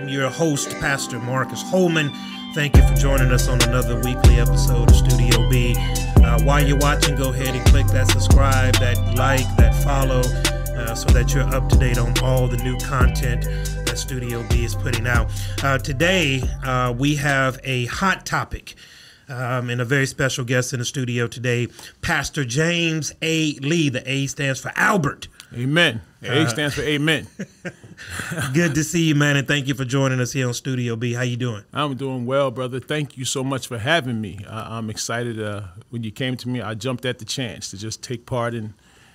am your host, Pastor Marcus Holman. Thank you for joining us on another weekly episode of Studio B. Uh, while you're watching, go ahead and click that subscribe, that like, that follow, uh, so that you're up to date on all the new content that Studio B is putting out. Uh, today, uh, we have a hot topic. Um, and a very special guest in the studio today, Pastor James A. Lee. The A stands for Albert. Amen. A stands for amen. Good to see you, man, and thank you for joining us here on Studio B. How you doing? I'm doing well, brother. Thank you so much for having me. Uh, I'm excited. Uh, when you came to me, I jumped at the chance to just take part in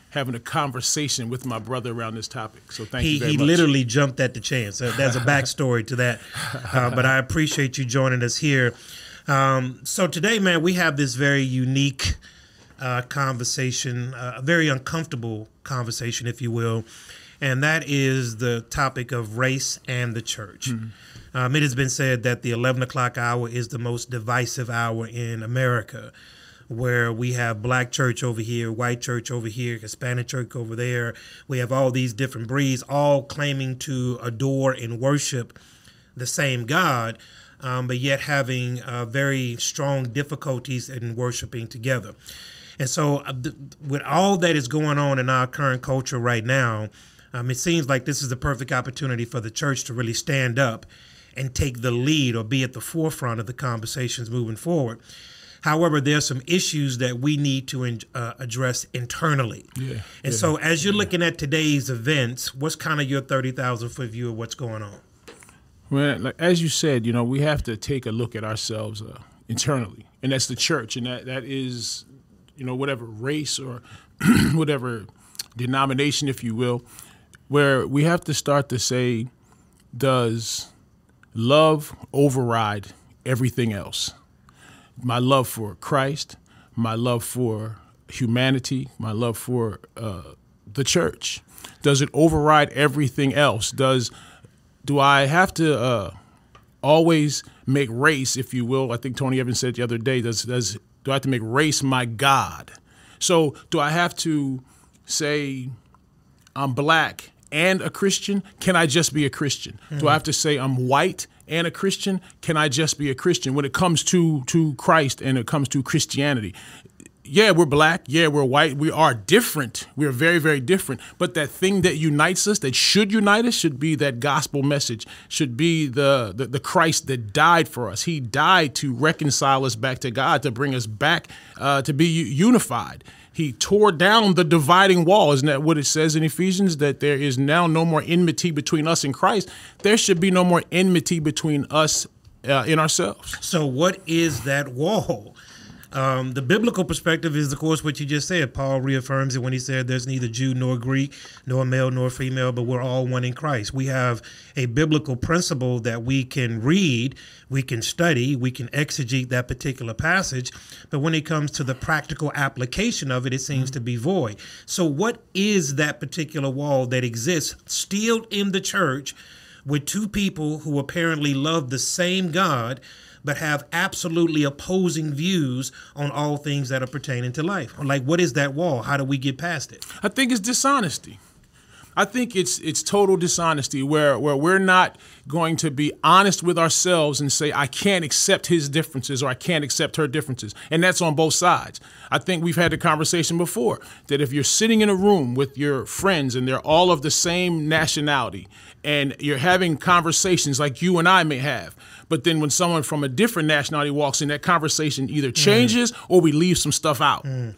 having a conversation with my brother around this topic. So thank he, you very much. he much. literally jumped at the chance. Uh, there's a backstory to that, uh, but I appreciate you joining us here. Um, so today, man, we have this very unique uh, conversation, uh, a very uncomfortable conversation, if you will, and that is the topic of race and the church. Um, it has been said that the 11 o'clock hour is the most divisive hour in America, where we have black church over here, white church over here, Hispanic church over there. We have all these different breeds, all claiming to adore and worship the same God, um, but yet having uh, very strong difficulties in worshiping together. And so, uh, th- with all that is going on in our current culture right now, um, it seems like this is the perfect opportunity for the church to really stand up and take the lead or be at the forefront of the conversations moving forward. However, there are some issues that we need to in, uh, address internally. Yeah, And yeah, so, as you're looking at today's events, what's kind of your 30,000 foot view of what's going on? Well, like, as you said, you know, we have to take a look at ourselves uh, internally, and that's the church, and that that is, you know, whatever race or whatever denomination, if you will, where we have to start to say, does love override everything else? My love for Christ, my love for humanity, my love for uh, the church. Does it override everything else? Does do I have to uh, always make race, if you will? I think Tony Evans said the other day. Does does do I have to make race my god? So do I have to say I'm black and a Christian? Can I just be a Christian? Do I hmm. have to say I'm white and a Christian? Can I just be a Christian? When it comes to to Christ and it comes to Christianity, yeah, we're black. Yeah, we're white. We are different. We are very, very different. But that thing that unites us, that should unite us, should be that gospel message, should be the, the, the Christ that died for us. He died to reconcile us back to God, to bring us back uh, to be unified. He tore down the dividing wall. Isn't that what it says in Ephesians? That there is now no more enmity between us and Christ. There should be no more enmity between us uh, in ourselves. So, what is that wall? Um, the biblical perspective is, of course, what you just said. Paul reaffirms it when he said, There's neither Jew nor Greek, nor male nor female, but we're all one in Christ. We have a biblical principle that we can read, we can study, we can exegete that particular passage, but when it comes to the practical application of it, it seems to be void. So, what is that particular wall that exists still in the church with two people who apparently love the same God? But have absolutely opposing views on all things that are pertaining to life. Like, what is that wall? How do we get past it? I think it's dishonesty. I think it's it's total dishonesty where where we're not going to be honest with ourselves and say I can't accept his differences or I can't accept her differences. And that's on both sides. I think we've had the conversation before that if you're sitting in a room with your friends and they're all of the same nationality and you're having conversations like you and I may have, but then when someone from a different nationality walks in, that conversation either mm-hmm. changes or we leave some stuff out. Mm.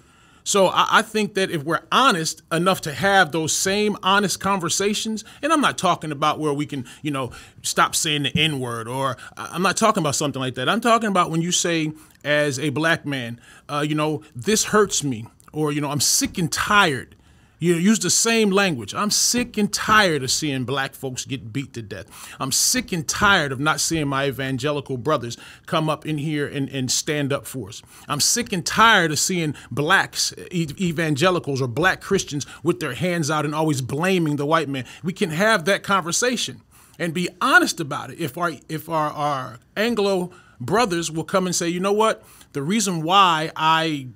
So I, I think that if we're honest enough to have those same honest conversations, and I'm not talking about where we can, you know, stop saying the N word, or I'm not talking about something like that. I'm talking about when you say, as a black man, uh, you know, this hurts me, or you know, I'm sick and tired. You use the same language. I'm sick and tired of seeing black folks get beat to death. I'm sick and tired of not seeing my evangelical brothers come up in here and, and stand up for us. I'm sick and tired of seeing blacks, evangelicals, or black Christians with their hands out and always blaming the white man. We can have that conversation and be honest about it. If our if our, our Anglo brothers will come and say, you know what, the reason why I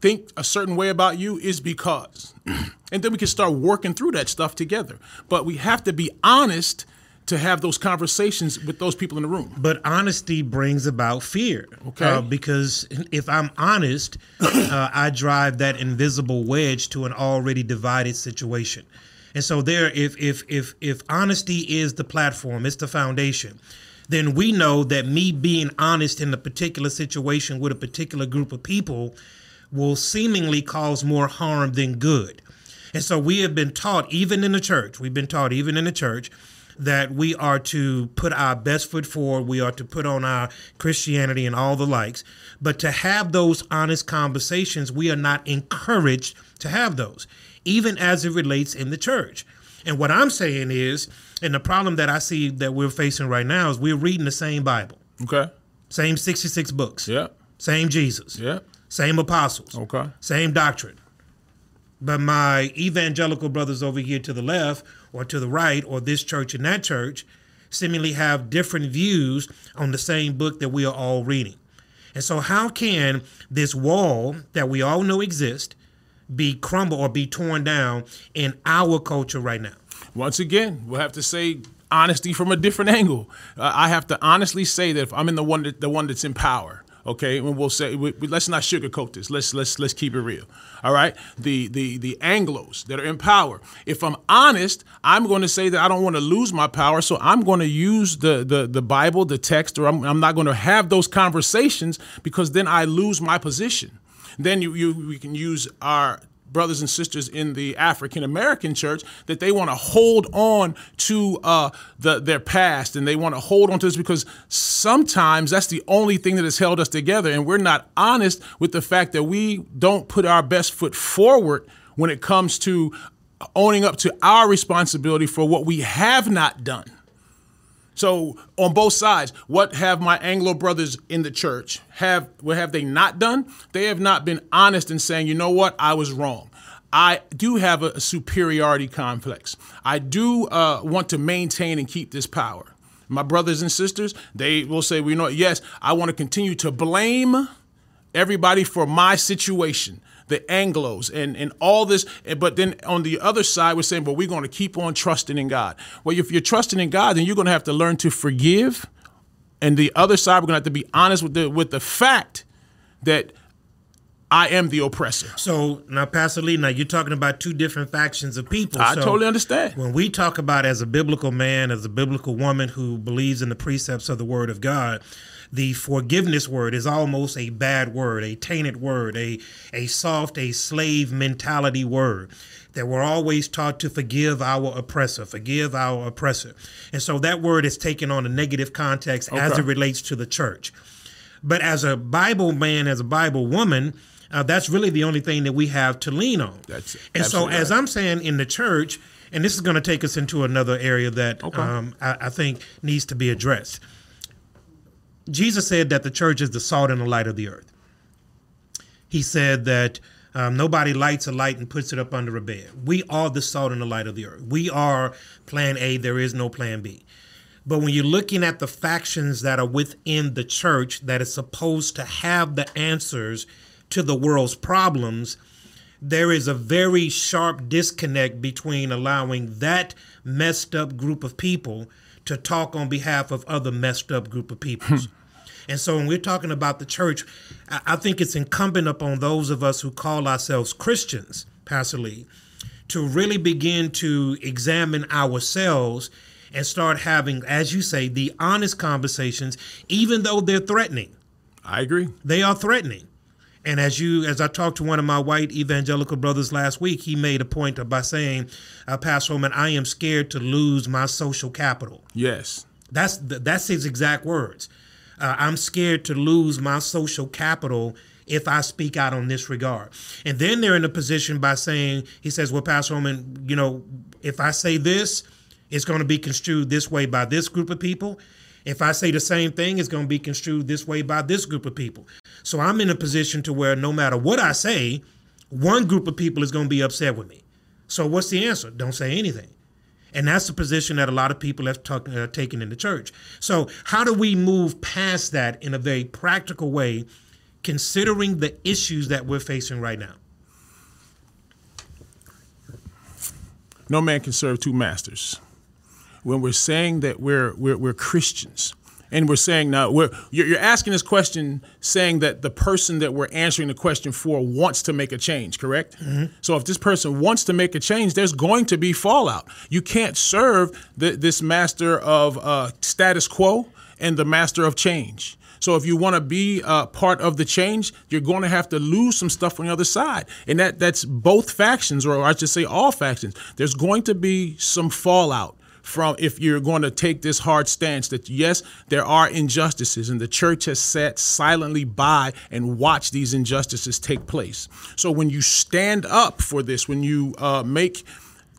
think a certain way about you is because. and then we can start working through that stuff together. But we have to be honest to have those conversations with those people in the room. But honesty brings about fear. Okay. Uh, because if I'm honest, uh, I drive that invisible wedge to an already divided situation. And so there, if if if if honesty is the platform, it's the foundation, then we know that me being honest in a particular situation with a particular group of people will seemingly cause more harm than good. And so we have been taught, even in the church, we've been taught, even in the church, that we are to put our best foot forward, we are to put on our Christianity and all the likes. But to have those honest conversations, we are not encouraged to have those, even as it relates in the church. And what I'm saying is, and the problem that I see that we're facing right now is we're reading the same Bible, Okay. same 66 books, Yeah. same Jesus, Yeah. Same apostles, Okay. same doctrine. But my evangelical brothers over here to the left or to the right, or this church and that church, seemingly have different views on the same book that we are all reading. And so, how can this wall that we all know exists be crumbled or be torn down in our culture right now? Once again, we'll have to say honesty from a different angle. Uh, I have to honestly say that if I'm in the one that, the one that's in power, okay, and we'll say we, we- let's not sugarcoat this. Let's let's let's keep it real. All right, the the the Anglo's that are in power. If I'm honest, I'm going to say that I don't want to lose my power, so I'm going to use the the the Bible, the text, or I'm, I'm not going to have those conversations because then I lose my position. Then you, you we can use our brothers and sisters in the African American church that they want to hold on to uh, the, their past and they want to hold on to this because sometimes that's the only thing that has held us together, and we're not honest with the fact that we don't put our best foot forward when it comes to owning up to our responsibility for what we have not done. So on both sides, what have my Anglo brothers in the church have what have they not done? They have not been honest in saying, you know what, I was wrong. I do have a, superiority complex. I do uh, want to maintain and keep this power. My brothers and sisters, they will say, well, you know, yes, I want to continue to blame everybody for my situation the anglos and, and all this but then on the other side we're saying well we're going to keep on trusting in god. Well if you're trusting in god then you're going to have to learn to forgive. And the other side we're going to have to be honest with the with the fact that i am the oppressor. So now, Pastor Lee, now you're talking about two different factions of people. i So totally understand. When we talk about as a biblical man, as a biblical woman who believes in the precepts of the Word of God, the forgiveness word is almost a bad word, a tainted word, a a soft, a slave mentality word. That we're always taught to forgive our oppressor, forgive our oppressor. And so that word is taken on a negative context as it relates to the church. But as a Bible man, as a Bible woman, uh, that's really the only thing that we have to lean on. That's and so, absolutely as right. I'm saying in the church, and this is going to take us into another area that Okay. um, I, I think needs to be addressed. Jesus said that the church is the salt and the light of the earth. He said that um, nobody lights a light and puts it up under a bed. We are the salt and the light of the earth. We are plan A, there is no plan B. But when you're looking at the factions that are within the church that is supposed to have the answers to the world's problems, there is a very sharp disconnect between allowing that messed up group of people to talk on behalf of other messed up group of peoples. And so when we're talking about the church, I think it's incumbent upon those of us who call ourselves Christians, Pastor Lee, to really begin to examine ourselves and start having, as you say, the honest conversations, even though they're threatening i agree they are threatening. And as you, as I talked to one of my white evangelical brothers last week, he made a point by saying, uh, "Pastor Holman, I am scared to lose my social capital." yes That's th- that's his exact words. Uh, I'm scared to lose my social capital if I speak out on this regard. And then they're in a position by saying, he says, "Well, Pastor Holman, you know, if I say this, it's going to be construed this way by this group of people." If I say the same thing, it's going to be construed this way by this group of people. So I'm in a position to where no matter what I say, one group of people is going to be upset with me. So what's the answer? Don't say anything. And that's the position that a lot of people have talk, uh, taken in the church. So, how do we move past that in a very practical way, considering the issues that we're facing right now? no man can serve two masters when we're saying that we're we're, we're Christians and we're saying now we're you're asking this question saying that the person that we're answering the question for wants to make a change correct? Mm-hmm. so if this person wants to make a change there's going to be fallout. You can't serve the, this master of uh, status quo and the master of change. So if you want to be uh, part of the change, you're going to have to lose some stuff on the other side, and that that's both factions, or I should say all factions. There's going to be some fallout from if you're going to take this hard stance that yes, there are injustices, and the church has sat silently by and watched these injustices take place. So when you stand up for this, when you uh, make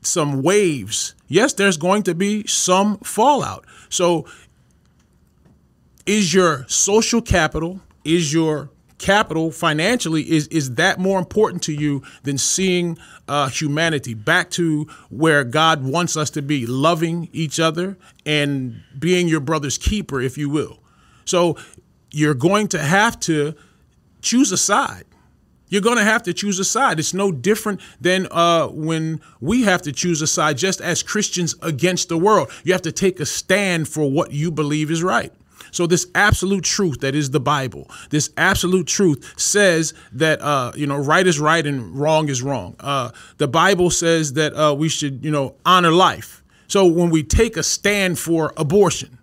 some waves, yes, there's going to be some fallout. So is your social capital, is your capital financially is is that more important to you than seeing uh, humanity back to where God wants us to be, loving each other and being your brother's keeper, if you will. So you're going to have to choose a side. You're going to have to choose a side. It's no different than uh, when we have to choose a side just as Christians against the world. You have to take a stand for what you believe is right. So this absolute truth that is the Bible, this absolute truth says that uh, you know right is right and wrong is wrong. Uh, the Bible says that uh, we should you know honor life. So when we take a stand for abortion,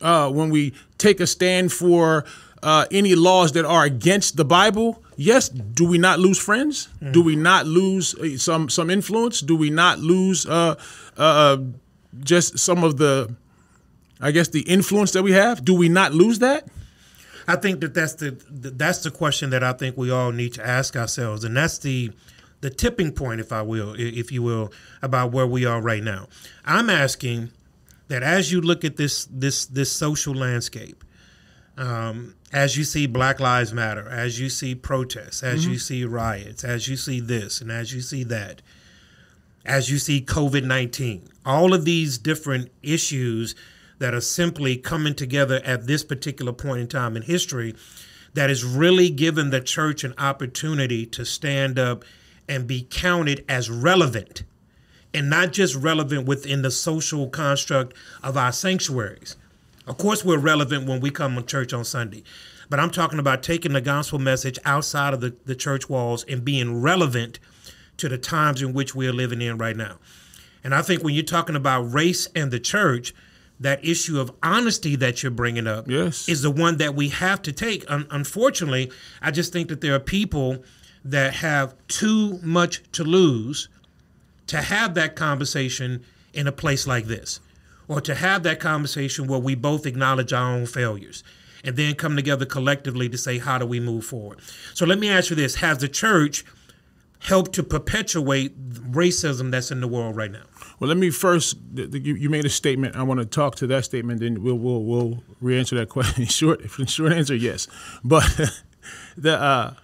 uh, when we take a stand for uh, any laws that are against the Bible, yes, do we not lose friends? Mm. Do we not lose uh, some some influence? Do we not lose just some of the I guess the influence that we have. Do we not lose that? I think that that's the that's the question that I think we all need to ask ourselves, and that's the the tipping point, if I will, if you will, about where we are right now. I'm asking that as you look at this this this social landscape, um, as you see Black Lives Matter, as you see protests, as mm-hmm. you see riots, as you see this, and as you see that, as you see COVID nineteen, all of these different issues that are simply coming together at this particular point in time in history that has really given the church an opportunity to stand up and be counted as relevant and not just relevant within the social construct of our sanctuaries. Of course, we're relevant when we come to church on Sunday, but I'm talking about taking the gospel message outside of the, the church walls and being relevant to the times in which we're living in right now. And I think when you're talking about race and the church, that issue of honesty that you're bringing up yes. is the one that we have to take. Un- unfortunately, I just think that there are people that have too much to lose to have that conversation in a place like this, or to have that conversation where we both acknowledge our own failures and then come together collectively to say, how do we move forward? So let me ask you this Has the church helped to perpetuate racism that's in the world right now? Well, let me first. You made a statement. I want to talk to that statement. Then we'll we'll, we'll re-answer that question. short short answer, yes. But the uh,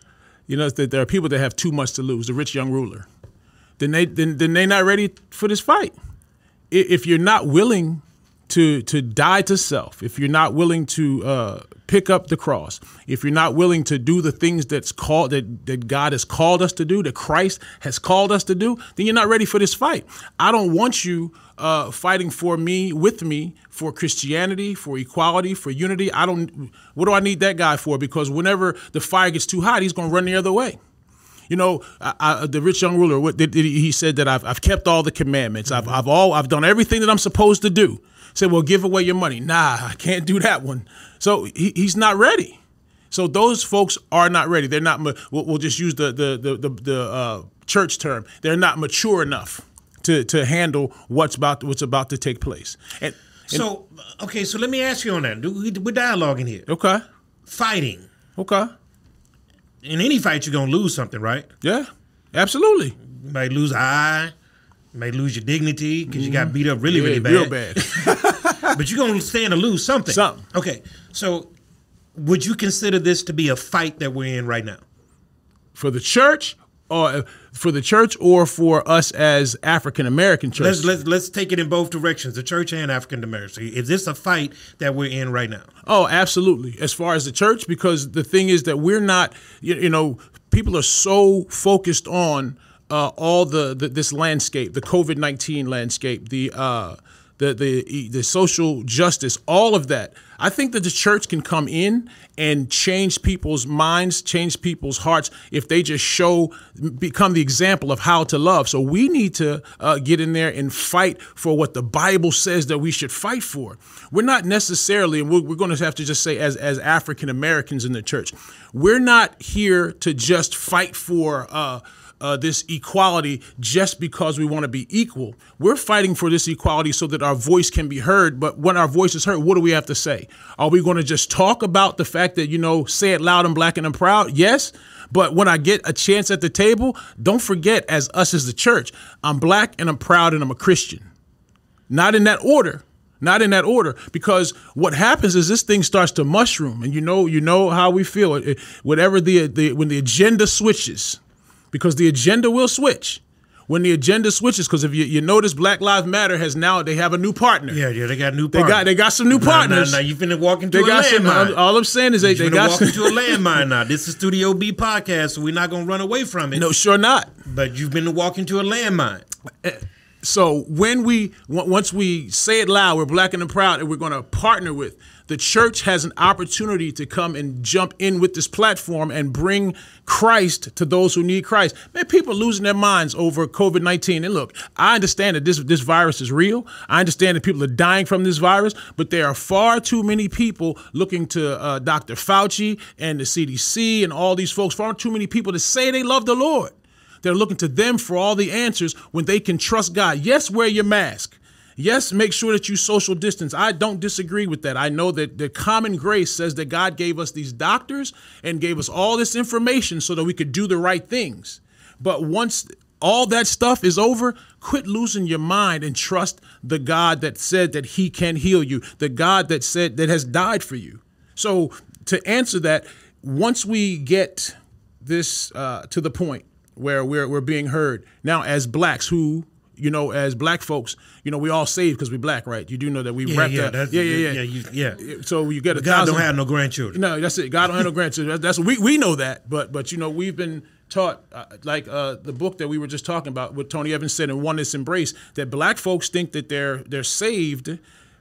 you know that there are people that have too much to lose. The rich young ruler. Then they then then they not ready for this fight. If you're not willing to to die to self, if you're not willing to uh, pick up the cross, if you're not willing to do the things that's called that, that God has called us to do, that Christ has called us to do, then you're not ready for this fight. I don't want you uh, fighting for me, with me, for Christianity, for equality, for unity. I don't. What do I need that guy for? Because whenever the fire gets too hot, he's going to run the other way. You know, I, I, the rich young ruler. What, he said that I've, I've kept all the commandments. I've, I've all I've done everything that I'm supposed to do. Say, well, give away your money. Nah, I can't do that one. So he, he's not ready. So those folks are not ready. They're not. We'll, we'll just use the the the the, the uh, church term. They're not mature enough to to handle what's about what's about to take place. And, and so okay, so let me ask you on that. We're dialoguing here. Okay. Fighting. Okay. In any fight, you're gonna lose something, right? Yeah, absolutely. You might lose an eye. You might lose your dignity because mm-hmm. you got beat up really, yeah, really bad. Real bad. but you're gonna stand to lose something. Something. Okay. So would you consider this to be a fight that we're in right now? For the church or for the church or for us as African American church? Let's, let's let's take it in both directions, the church and African American. Is this a fight that we're in right now? Oh, absolutely. As far as the church, because the thing is that we're not, you, you know, people are so focused on uh, all the, the, this landscape, the COVID nineteen landscape, the uh, the the the social justice, all of that. I think that the church can come in and change people's minds, change people's hearts if they just show, become the example of how to love. So we need to uh, get in there and fight for what the Bible says that we should fight for. We're not necessarily, and we're, we're going to have to just say, as as African Americans in the church, we're not here to just fight for. Uh, uh, this equality just because we want to be equal. We're fighting for this equality so that our voice can be heard. But when our voice is heard, what do we have to say? Are we going to just talk about the fact that, you know, say it loud and black and I'm proud? Yes. But when I get a chance at the table, don't forget, as us as the church, I'm black and I'm proud and I'm a Christian. Not in that order. Not in that order, because what happens is this thing starts to mushroom, and you know, you know how we feel. It, whatever the, the when the agenda switches, because the agenda will switch when the agenda switches. Because if you, you notice, Black Lives Matter has now they have a new partner. Yeah, yeah, they got new. They got they got some new partners. Now, now, you've been walking to a landmine. Some, all I'm saying is they, they got walk into a landmine now. This is Studio B podcast, so we're not gonna run away from it. No, sure not. But you've been walking to a landmine. Eh, So when we once we say it loud, we're black and proud, and we're going to partner with the church has an opportunity to come and jump in with this platform and bring Christ to those who need Christ. Man, people losing their minds over COVID 19. And look, I understand that this, this virus is real. I understand that people are dying from this virus, but there are far too many people looking to uh, Dr. Fauci and the CDC and all these folks, far too many people to say they love the Lord. They're looking to them for all the answers when they can trust God. Yes, wear your mask. Yes, make sure that you social distance. I don't disagree with that. I know that the common grace says that God gave us these doctors and gave us all this information so that we could do the right things. But once all that stuff is over, quit losing your mind and trust the God that said that he can heal you, the God that said that has died for you. So, to answer that, once we get this uh, to the point where we're, we're being heard, now as blacks who you know, as black folks, you know, we all saved because we black, right? You do know that we yeah, wrapped yeah, up. Yeah, yeah, yeah, yeah, yeah. So you get a God thousand, don't have no grandchildren. No, that's it. God don't have no grandchildren. That's, that's we we know that, but but you know, we've been taught uh, like uh, the book that we were just talking about, what Tony Evans said in Oneness Embraced, that black folks think that they're they're saved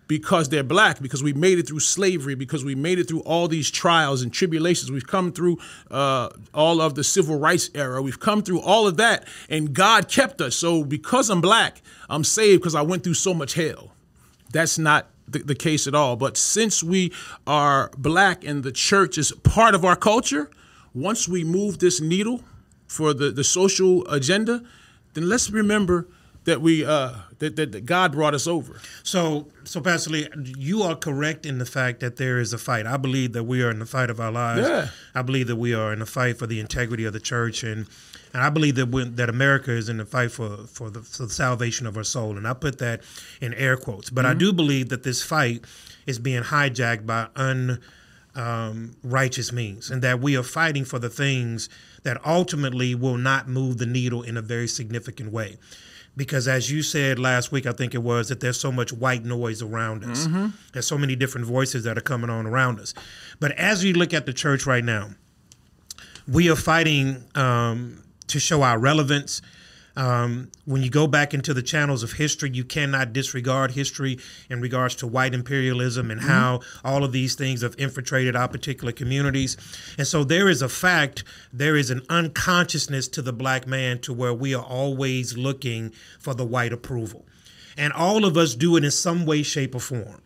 because they're black, because we made it through slavery, because we made it through all these trials and tribulations. We've come through uh, all of the civil rights era. We've come through all of that, and God kept us. So because I'm black, I'm saved because I went through so much hell. That's not the, the case at all. But since we are black and the church is part of our culture, once we move this needle for the, the social agenda, then let's remember that we uh, that, that, that, God brought us over. So, so Pastor Lee, you are correct in the fact that there is a fight. I believe that we are in the fight of our lives. Yeah. I believe that we are in the fight for the integrity of the church, and and I believe that when, that America is in the fight for for the, for the, salvation of our soul, and I put that in air quotes. But mm-hmm. I do believe that this fight is being hijacked by un um, righteous means, and that we are fighting for the things that ultimately will not move the needle in a very significant way because as you said last week, I think it was that there's so much white noise around us. Mm-hmm. There's so many different voices that are coming on around us. But as we look at the church right now, we are fighting um, to show our relevance, um, when you go back into the channels of history, you cannot disregard history in regards to white imperialism and mm-hmm. how all of these things have infiltrated our particular communities. And so there is a fact, there is an unconsciousness to the black man to where we are always looking for the white approval. And all of us do it in some way, shape, or form.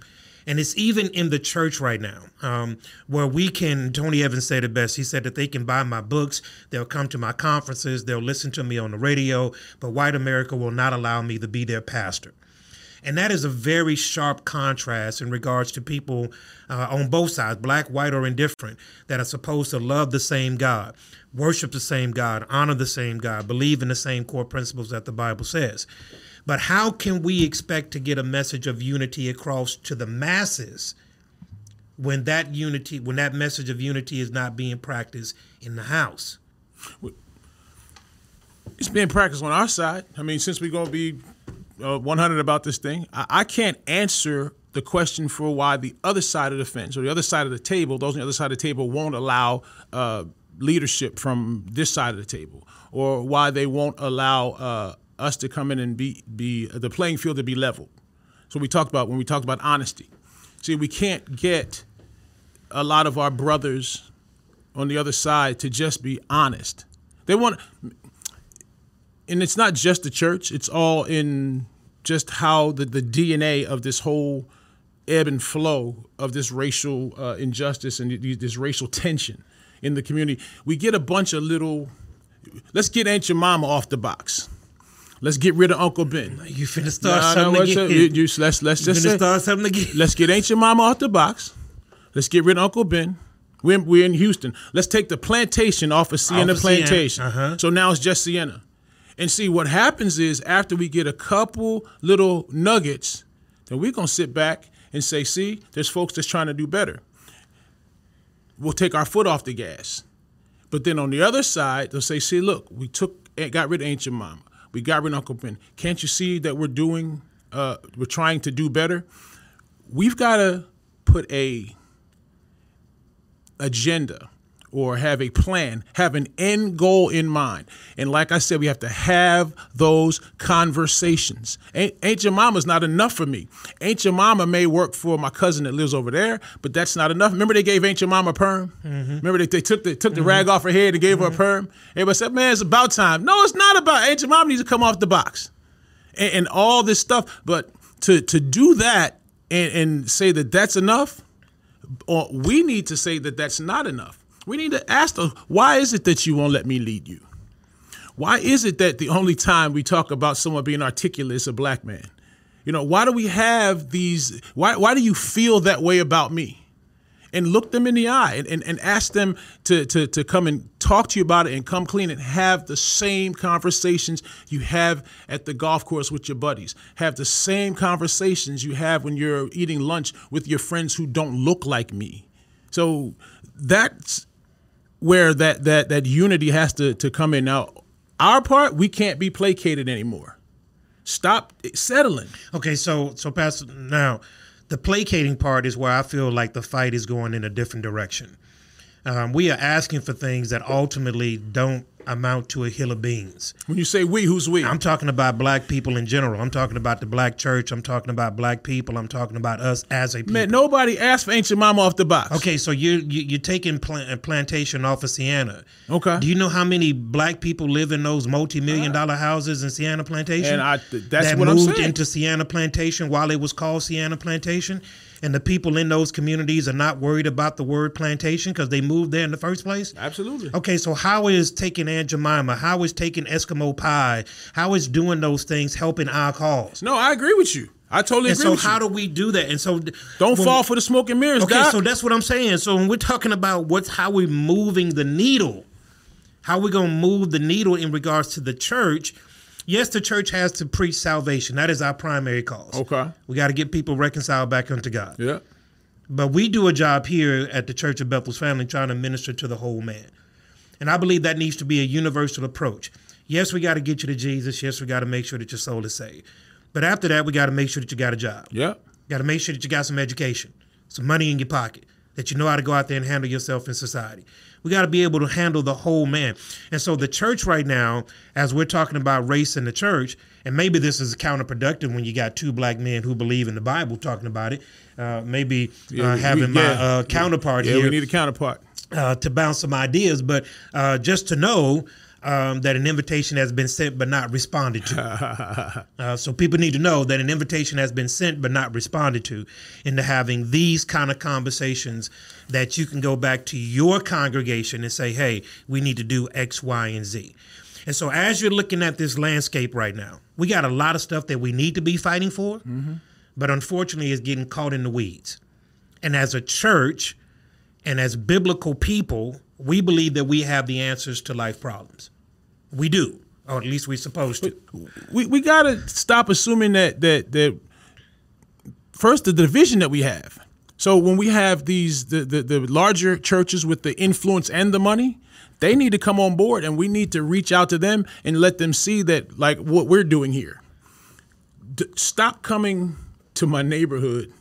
And it's even in the church right now, um, where we can. Tony Evans said it best. He said that they can buy my books, they'll come to my conferences, they'll listen to me on the radio, but white America will not allow me to be their pastor. And that is a very sharp contrast in regards to people uh, on both sides, black, white, or indifferent, that are supposed to love the same God, worship the same God, honor the same God, believe in the same core principles that the Bible says. But how can we expect to get a message of unity across to the masses when that unity, when that message of unity is not being practiced in the house? It's being practiced on our side. I mean, since we're going to be uh, 100 about this thing, I, I can't answer the question for why the other side of the fence or the other side of the table, those on the other side of the table, won't allow uh, leadership from this side of the table, or why they won't allow uh, us to come in and be be the playing field to be leveled. So we talked about when we talked about honesty. See, we can't get a lot of our brothers on the other side to just be honest. They want, and it's not just the church. It's all in just how the, the DNA of this whole ebb and flow of this racial uh, injustice and this racial tension in the community. We get a bunch of little. Let's get Aunt Mama off the box. Let's get rid of Uncle Ben. You finna start nah, something again. You, you, let's let's you just say, start something again. Let's get Aunt Jemima off the box. Let's get rid of Uncle Ben. We're, we're in Houston. Let's take the plantation off of Sienna off of Plantation. Sienna. Uh-huh. So now it's just Sienna. And see what happens is after we get a couple little nuggets, then we're gonna sit back and say, see, there's folks that's trying to do better. We'll take our foot off the gas. But then on the other side, they'll say, see, look, we took got rid of Aunt Jemima. We got rid of Uncle Ben. Can't you see that we're doing uh, we're trying to do better? We've got to put a agenda or have a plan, have an end goal in mind. And like I said, we have to have those conversations. Ain't, Aunt Jemima's not enough for me. Aunt Jemima may work for my cousin that lives over there, but that's not enough. Remember they gave Aunt Jemima a perm? Mm-hmm. Remember they, they took the took the mm-hmm. rag off her head and gave mm-hmm. her a mm-hmm. perm? Everybody said, man, it's about time. No, it's not about Aunt Jemima needs to come off the box. And, and all this stuff. But to to do that and, and say that that's enough, or we need to say that that's not enough we need to ask them, why is it that you won't let me lead you? Why is it that the only time we talk about someone being articulate is a black man? You know, why do we have these, why, why do you feel that way about me? And look them in the eye and, and, and ask them to, to, to come and talk to you about it and come clean and have the same conversations you have at the golf course with your buddies. Have the same conversations you have when you're eating lunch with your friends who don't look like me. So that's where that that that unity has to to come in. Now, our part, we can't be placated anymore. Stop settling. Okay, so so Pastor, now the placating part is where I feel like the fight is going in a different direction. Um, we are asking for things that ultimately don't amount to a hill of beans. When you say we, who's we? I'm talking about black people in general. I'm talking about the black church. I'm talking about black people. I'm talking about us as a people. Man, nobody asked for Aunt Jemima off the box. Okay, so you, you you're taking plant, plantation off of Sienna. Okay. Do you know how many black people live in those multi-million dollar houses in Sienna Plantation? And I that's that what moved I'm saying. into Sienna Plantation while it was called Sienna Plantation and the people in those communities are not worried about the word plantation because they moved there in the first place? Absolutely. Okay, so how is taking Aunt Jemima, how is taking Eskimo pie, how is doing those things helping our cause? No, I agree with you. I totally and agree. So how do we do that? And so don't when, fall for the smoke and mirrors. Okay, Doc. so that's what I'm saying. So when we're talking about what's how we're moving the needle, how we're gonna move the needle in regards to the church, yes, the church has to preach salvation. That is our primary cause. Okay. We got to get people reconciled back unto God. Yeah. But we do a job here at the Church of Bethel's Family trying to minister to the whole man. And I believe that needs to be a universal approach. Yes, we got to get you to Jesus. Yes, we got to make sure that your soul is saved. But after that, we got to make sure that you got a job. Yeah. Got to make sure that you got some education, some money in your pocket, that you know how to go out there and handle yourself in society. We got to be able to handle the whole man. And so the church right now, as we're talking about race in the church, and maybe this is counterproductive when you got two black men who believe in the Bible talking about it. Uh, maybe uh, having we, yeah. my uh, counterpart yeah, here. we need a counterpart. Uh, to bounce some ideas, but uh, just to know um, that an invitation has been sent but not responded to. uh, so people need to know that an invitation has been sent but not responded to into having these kind of conversations that you can go back to your congregation and say, hey, we need to do X, Y, and Z. And so as you're looking at this landscape right now, we got a lot of stuff that we need to be fighting for, mm-hmm. but unfortunately it's getting caught in the weeds. And as a church and as biblical people, we believe that we have the answers to life problems. We do, or at least we're supposed to. We we got to stop assuming that that that first the division that we have. So when we have these the, the, the larger churches with the influence and the money, they need to come on board and we need to reach out to them and let them see that like what we're doing here. D- stop coming to my neighborhood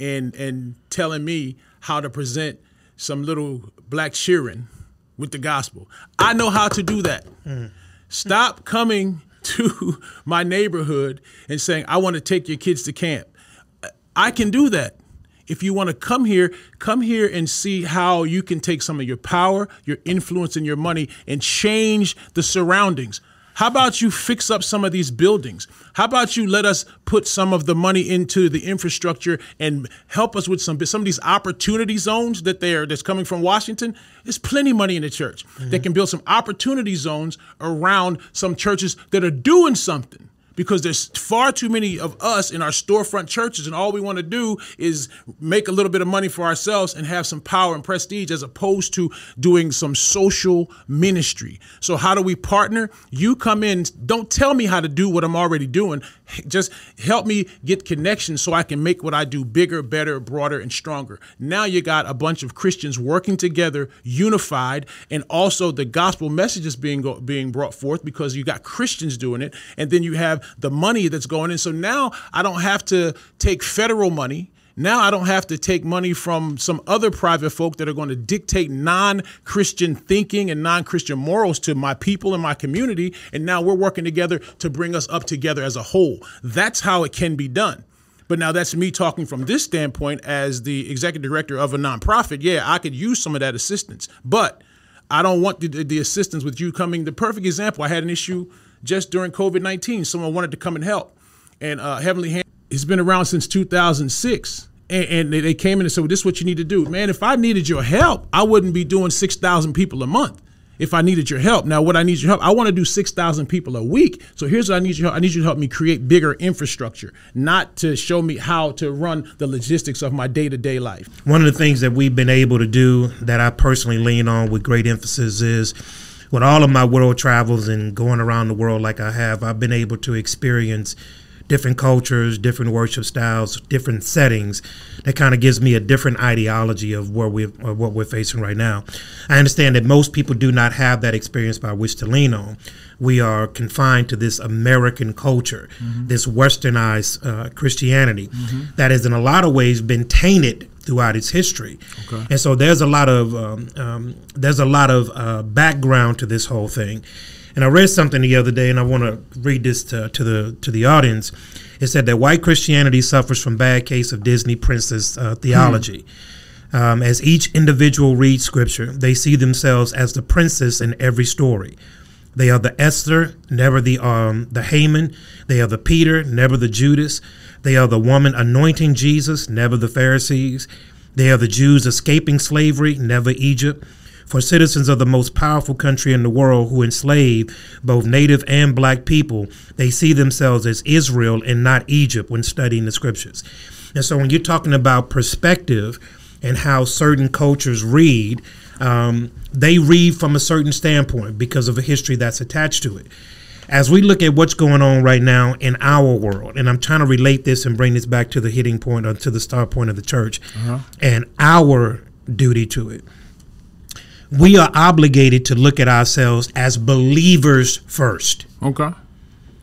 and and telling me how to present some little black cheering with the gospel. I know how to do that. Mm. Stop coming to my neighborhood and saying, I want to take your kids to camp. I can do that. If you want to come here, come here and see how you can take some of your power, your influence, and your money and change the surroundings. How about you fix up some of these buildings? How about you let us put some of the money into the infrastructure and help us with some some of these opportunity zones that they are that's coming from Washington? There's plenty of money in the church mm-hmm. that can build some opportunity zones around some churches that are doing something because there's far too many of us in our storefront churches, and all we want to do is make a little bit of money for ourselves and have some power and prestige as opposed to doing some social ministry. So, how do we partner? You come in, don't tell me how to do what I'm already doing. Just help me get connections so I can make what I do bigger, better, broader, and stronger. Now you got a bunch of Christians working together, unified, and also the gospel message is being being brought forth because you got Christians doing it, and then you have the money that's going in. So now I don't have to take federal money. Now I don't have to take money from some other private folk that are going to dictate non Christian thinking and non Christian morals to my people and my community. And now we're working together to bring us up together as a whole. That's how it can be done. But now that's me talking from this standpoint as the executive director of a nonprofit. Yeah, I could use some of that assistance. But I don't want the, the assistance with you coming. The perfect example I had an issue just during COVID 19. Someone wanted to come and help. And uh, Heavenly Hand has been around since 2006. And, and they, they came in and said, well, This is what you need to do. Man, if I needed your help, I wouldn't be doing 6,000 people a month if I needed your help. Now, what I need your help, I want to do 6,000 people a week. So here's what I need your help. I need you to help me create bigger infrastructure, not to show me how to run the logistics of my day to day life. One of the things that we've been able to do that I personally lean on with great emphasis is with all of my world travels and going around the world like I have, I've been able to experience different cultures, different worship styles, different settings. That kind of gives me a different ideology of where we of what we're facing right now. I understand that most people do not have that experience by which to lean on. We are confined to this American culture, mm-hmm. this westernized uh, Christianity mm-hmm. that has, in a lot of ways, been tainted throughout its history. Okay. And so there's a lot of um, um, there's a lot of uh, background to this whole thing. And I read something the other day, and I want to read this to, to the to the audience. It said that white Christianity suffers from bad case of Disney princess uh, theology. Hmm. Um, as each individual reads scripture, they see themselves as the princess in every story. They are the Esther, never the um, the Haman. They are the Peter, never the Judas. They are the woman anointing Jesus, never the Pharisees. They are the Jews escaping slavery, never Egypt. For citizens of the most powerful country in the world who enslave both native and black people, they see themselves as Israel and not Egypt when studying the scriptures. And so when you're talking about perspective and how certain cultures read, um, they read from a certain standpoint because of a history that's attached to it as we look at what's going on right now in our world, and I'm trying to relate this and bring this back to the hitting point or to the start point of the church uh-huh. and our duty to it, we are obligated to look at ourselves as believers first. Okay.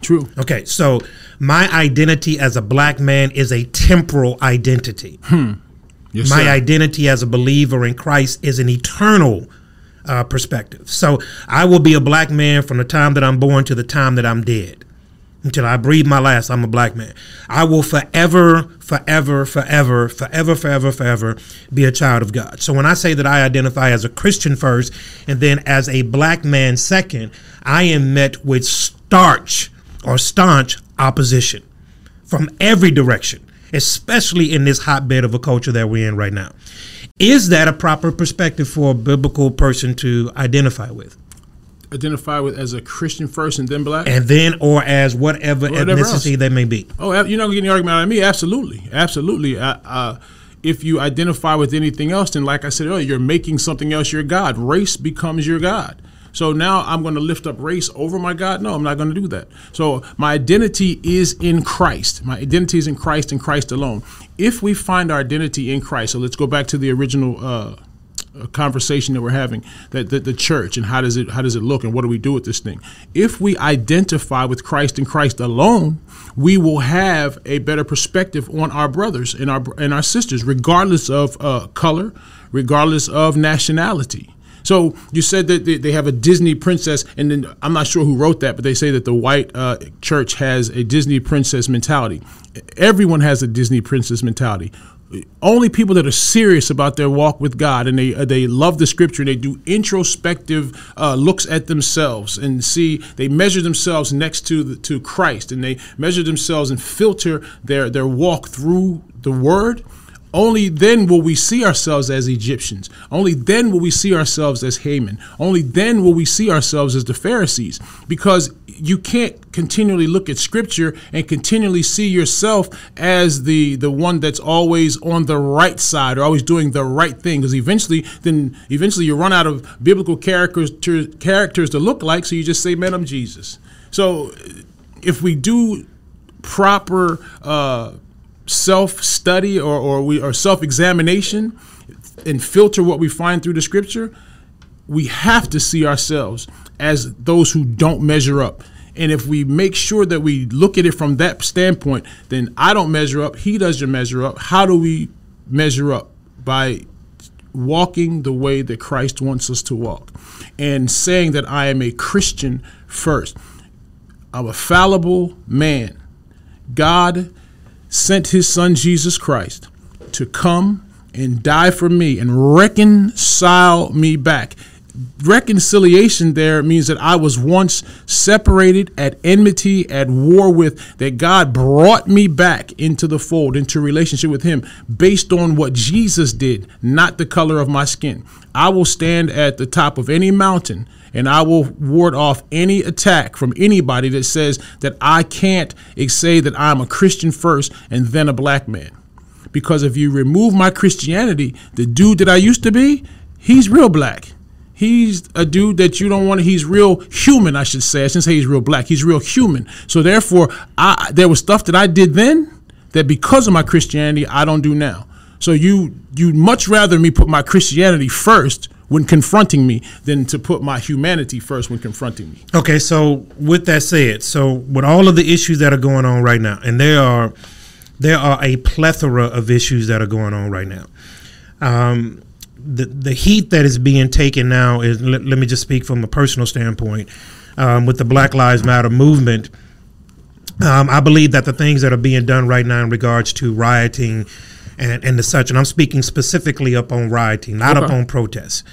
True. Okay, so my identity as a black man is a temporal identity. Hmm. Yes, my sir. identity as a believer in Christ is an eternal uh, perspective. So I will be a black man from the time that I'm born to the time that I'm dead. Until I breathe my last, I'm a black man. I will forever, forever, forever, forever, forever, forever be a child of God. So when I say that I identify as a Christian first and then as a black man second, I am met with starch or staunch opposition from every direction, especially in this hotbed of a culture that we're in right now. Is that a proper perspective for a biblical person to identify with? Identify with as a Christian first and then black? And then, or as whatever, whatever ethnicity else. they may be. Oh, you're not getting the argument out of me? Absolutely. Absolutely. Uh, if you identify with anything else, then, like I said earlier, you're making something else your God. Race becomes your God. So now I'm going to lift up race over my God? No, I'm not going to do that. So my identity is in Christ. My identity is in Christ and Christ alone. If we find our identity in Christ, so let's go back to the original uh conversation that we're having that, that the church and how does it how does it look and what do we do with this thing if we identify with christ and christ alone we will have a better perspective on our brothers and our and our sisters regardless of uh, color regardless of nationality So you said that they have a Disney princess, and then I'm not sure who wrote that, but they say that the white uh, church has a Disney princess mentality. Everyone has a Disney princess mentality. Only people that are serious about their walk with God and they uh, they love the Scripture and they do introspective uh, looks at themselves and see they measure themselves next to the, to Christ and they measure themselves and filter their their walk through the Word only then will we see ourselves as Egyptians. Only then will we see ourselves as Haman. Only then will we see ourselves as the Pharisees. Because you can't continually look at scripture and continually see yourself as the the one that's always on the right side or always doing the right thing because eventually then eventually you run out of biblical characters to, characters to look like so you just say man i'm jesus so if we do proper uh, self study or, or we or self examination and filter what we find through the scripture, we have to see ourselves as those who don't measure up. And if we make sure that we look at it from that standpoint, then I don't measure up, he doesn't measure up. How do we measure up? By walking the way that Christ wants us to walk and saying that I am a Christian first. I'm a fallible man. God sent his son Jesus Christ to come and die for me and reconcile me back. Reconciliation there means that I was once separated at enmity, at war with, that God brought me back into the fold, into relationship with Him based on what Jesus did, not the color of my skin. I will stand at the top of any mountain and I will ward off any attack from anybody that says that I can't say that I'm a Christian first and then a black man. Because if you remove my Christianity, the dude that I used to be, he's real black. He's a dude that you don't want. He's real human, I should say. I shouldn't say he's real black. He's real human. So therefore, I, there was stuff that I did then that because of my Christianity, I don't do now. So you you much rather me put my Christianity first when confronting me than to put my humanity first when confronting me. Okay, so with that said, so with all of the issues that are going on right now, and there are there are a plethora of issues that are going on right now. Um, the the heat that is being taken now is let, let me just speak from a personal standpoint um, with the Black Lives Matter movement. Um, I believe that the things that are being done right now in regards to rioting and, and the such. And I'm speaking specifically up on rioting, not okay. up on protests.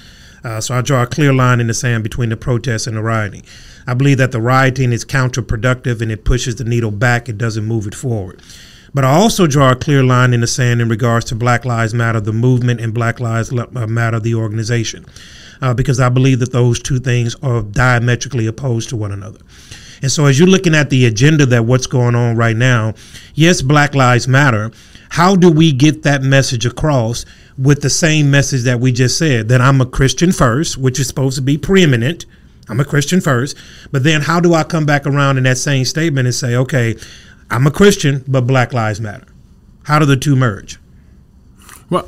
Uh, so I draw a clear line in the sand between the protests and the rioting. I believe that the rioting is counterproductive and it pushes the needle back, it doesn't move it forward. But I also draw a clear line in the sand in regards to Black Lives Matter, the movement, and Black Lives uh, Matter, the organization, uh, because I believe that those two things are diametrically opposed to one another. And so, as you're looking at the agenda that what's going on right now, yes, Black Lives Matter, how do we get that message across with the same message that we just said that I'm a Christian first, which is supposed to be preeminent? I'm a Christian first. But then how do I come back around in that same statement and say, okay, I'm a Christian, but Black Lives Matter? How do the two merge? Well,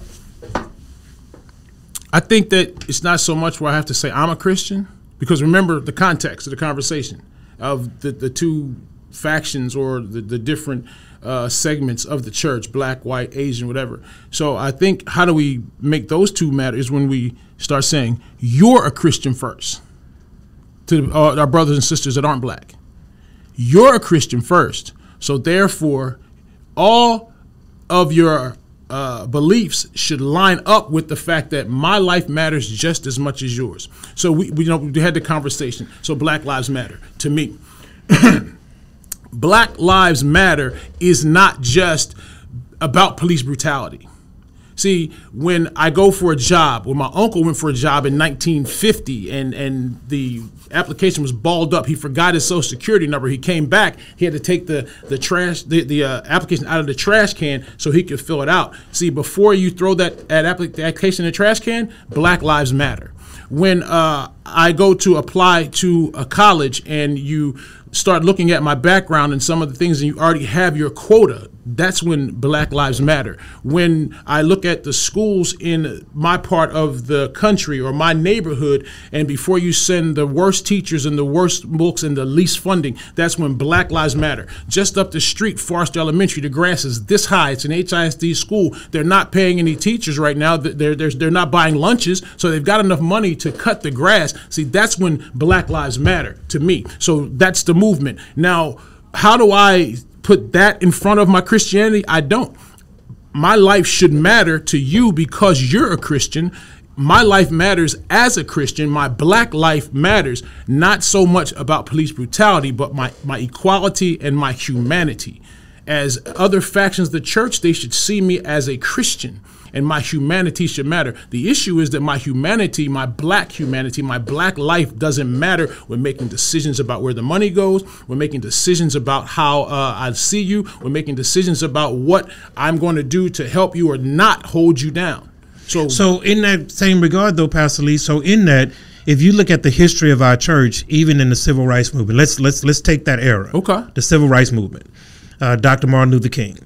I think that it's not so much where I have to say I'm a Christian, because remember the context of the conversation of the, the two factions or the, the different uh, segments of the church black, white, Asian, whatever. So I think how do we make those two matter is when we start saying, you're a Christian first to uh, our brothers and sisters that aren't black. You're a Christian first. So therefore, all of your uh, beliefs should line up with the fact that my life matters just as much as yours. So we, we you know we had the conversation. So Black Lives Matter to me. Black Lives Matter is not just about police brutality. See, when I go for a job, when my uncle went for a job in 1950 and, and the application was balled up, he forgot his social security number. He came back, he had to take the, the trash, the, the uh, application out of the trash can so he could fill it out. See, before you throw that, that application in the trash can, Black Lives Matter. When uh, I go to apply to a college and you start looking at my background and some of the things and you already have your quota that's when Black Lives Matter. When I look at the schools in my part of the country or my neighborhood, and before you send the worst teachers and the worst books and the least funding, that's when Black Lives Matter. Just up the street, Forest Elementary, the grass is this high. It's an HISD school. They're not paying any teachers right now. They're, they're, they're not buying lunches, so they've got enough money to cut the grass. See, that's when Black Lives Matter to me. So that's the movement. Now, how do I put that in front of my Christianity. I don't. My life should matter to you because you're a Christian. My life matters as a Christian. My black life matters not so much about police brutality, but my, my equality and my humanity. As other factions of the church, they should see me as a Christian and my humanity should matter. The issue is that my humanity, my black humanity, my black life doesn't matter. We're making decisions about where the money goes. We're making decisions about how uh, I see you. We're making decisions about what I'm going to do to help you or not hold you down. So, so in that same regard, though, Pastor Lee. So in that, if you look at the history of our church, even in the civil rights movement, let's let's let's take that era. Okay. The civil rights movement, uh, Dr. Martin Luther King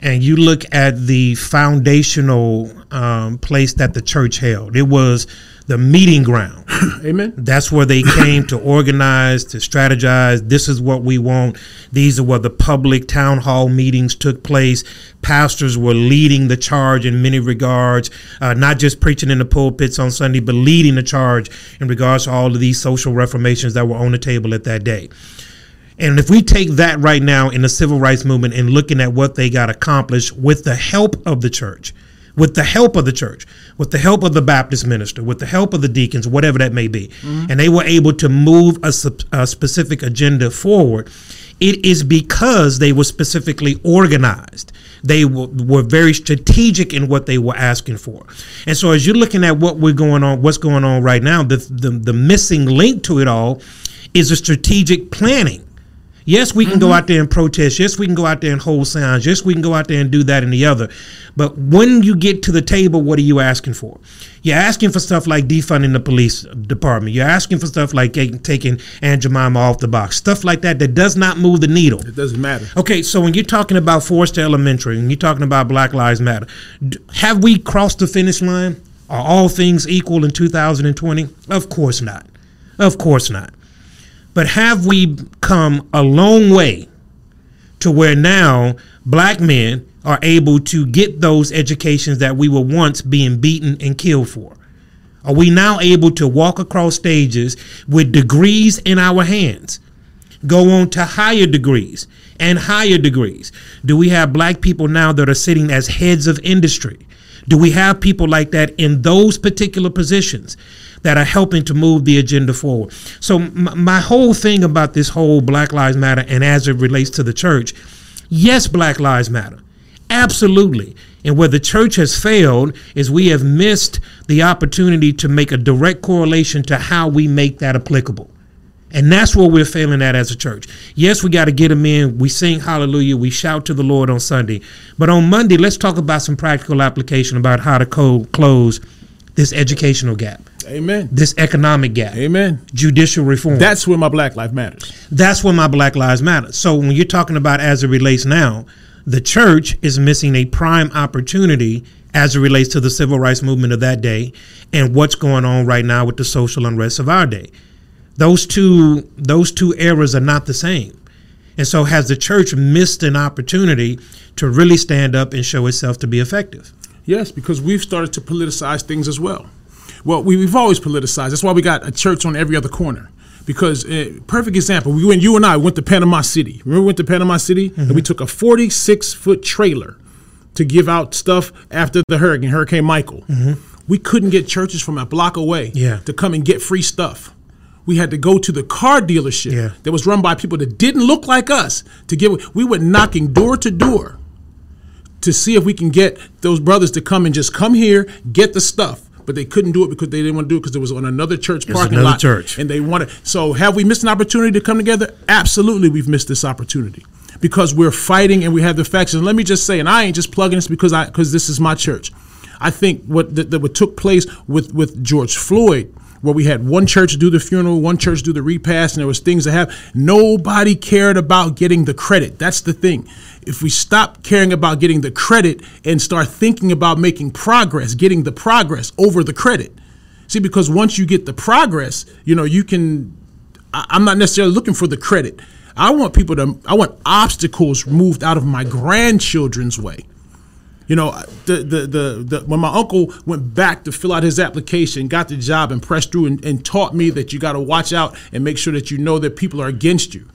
and you look at the foundational um, place that the church held, it was the meeting ground. Amen. That's where they came to organize, to strategize. This is what we want. These are where the public town hall meetings took place. Pastors were leading the charge in many regards, uh, not just preaching in the pulpits on Sunday, but leading the charge in regards to all of these social reformations that were on the table at that day. And if we take that right now in the civil rights movement and looking at what they got accomplished with the help of the church, with the help of the church, with the help of the Baptist minister, with the help of the deacons, whatever that may be, mm-hmm. and they were able to move a, a specific agenda forward, it is because they were specifically organized. They were, were very strategic in what they were asking for. And so as you're looking at what we're going on, what's going on right now, the, the, the missing link to it all is a strategic planning Yes, we can mm-hmm. go out there and protest. Yes, we can go out there and hold signs. Yes, we can go out there and do that and the other. But when you get to the table, what are you asking for? You're asking for stuff like defunding the police department. You're asking for stuff like taking Aunt Jemima off the box. Stuff like that that does not move the needle. It doesn't matter. Okay, so when you're talking about Forest Elementary and you're talking about Black Lives Matter, have we crossed the finish line? Are all things equal in 2020? Of course not. Of course not. But have we come a long way to where now black men are able to get those educations that we were once being beaten and killed for? Are we now able to walk across stages with degrees in our hands, go on to higher degrees and higher degrees? Do we have black people now that are sitting as heads of industry? Do we have people like that in those particular positions? That are helping to move the agenda forward. So my, my whole thing about this whole Black Lives Matter and as it relates to the church, yes, Black Lives Matter. Absolutely. And where the church has failed is we have missed the opportunity to make a direct correlation to how we make that applicable. And that's where we're failing at as a church. Yes, we got to get them in. We sing hallelujah. We shout to the Lord on Sunday. But on Monday, let's talk about some practical application about how to co- close this educational gap. Amen. This economic gap. Amen. Judicial reform. That's where my Black Life matters. That's where my Black Lives matter. So when you're talking about as it relates now, the church is missing a prime opportunity as it relates to the civil rights movement of that day and what's going on right now with the social unrest of our day. Those two those two eras are not the same. And so has the church missed an opportunity to really stand up and show itself to be effective? Yes, because we've started to politicize things as well. Well, we, have always politicized. That's why we got a church on every other corner. Because uh, perfect example, we went. You and I went to Panama City. Remember, we went to Panama City mm-hmm. and we took a 46 foot trailer to give out stuff after the hurricane, Hurricane Michael. Mm-hmm. We couldn't get churches from a block away yeah. to come and get free stuff. We had to go to the car dealership yeah. that was run by people that didn't look like us to give. We were knocking door to door to see if we can get those brothers to come and just come here, get the stuff but they couldn't do it because they didn't want to do it because it was on another church it's parking another lot. Church. And they wanted. So have we missed an opportunity to come together? Absolutely, we've missed this opportunity because we're fighting and we have the factions. And let me just say, and I ain't just plugging this because I because this is my church. I think what that, what took place with with George Floyd where we had one church do the funeral, one church do the repast, and there was things that have nobody cared about getting the credit. That's the thing. If we stop caring about getting the credit and start thinking about making progress, getting the progress over the credit. See, because once you get the progress, you know, you can I'm not necessarily looking for the credit. I want people to I want obstacles removed out of my grandchildren's way. You know, the, the, the, the, when my uncle went back to fill out his application, got the job, and pressed through and, and taught me that you got to watch out and make sure that you know that people are against you.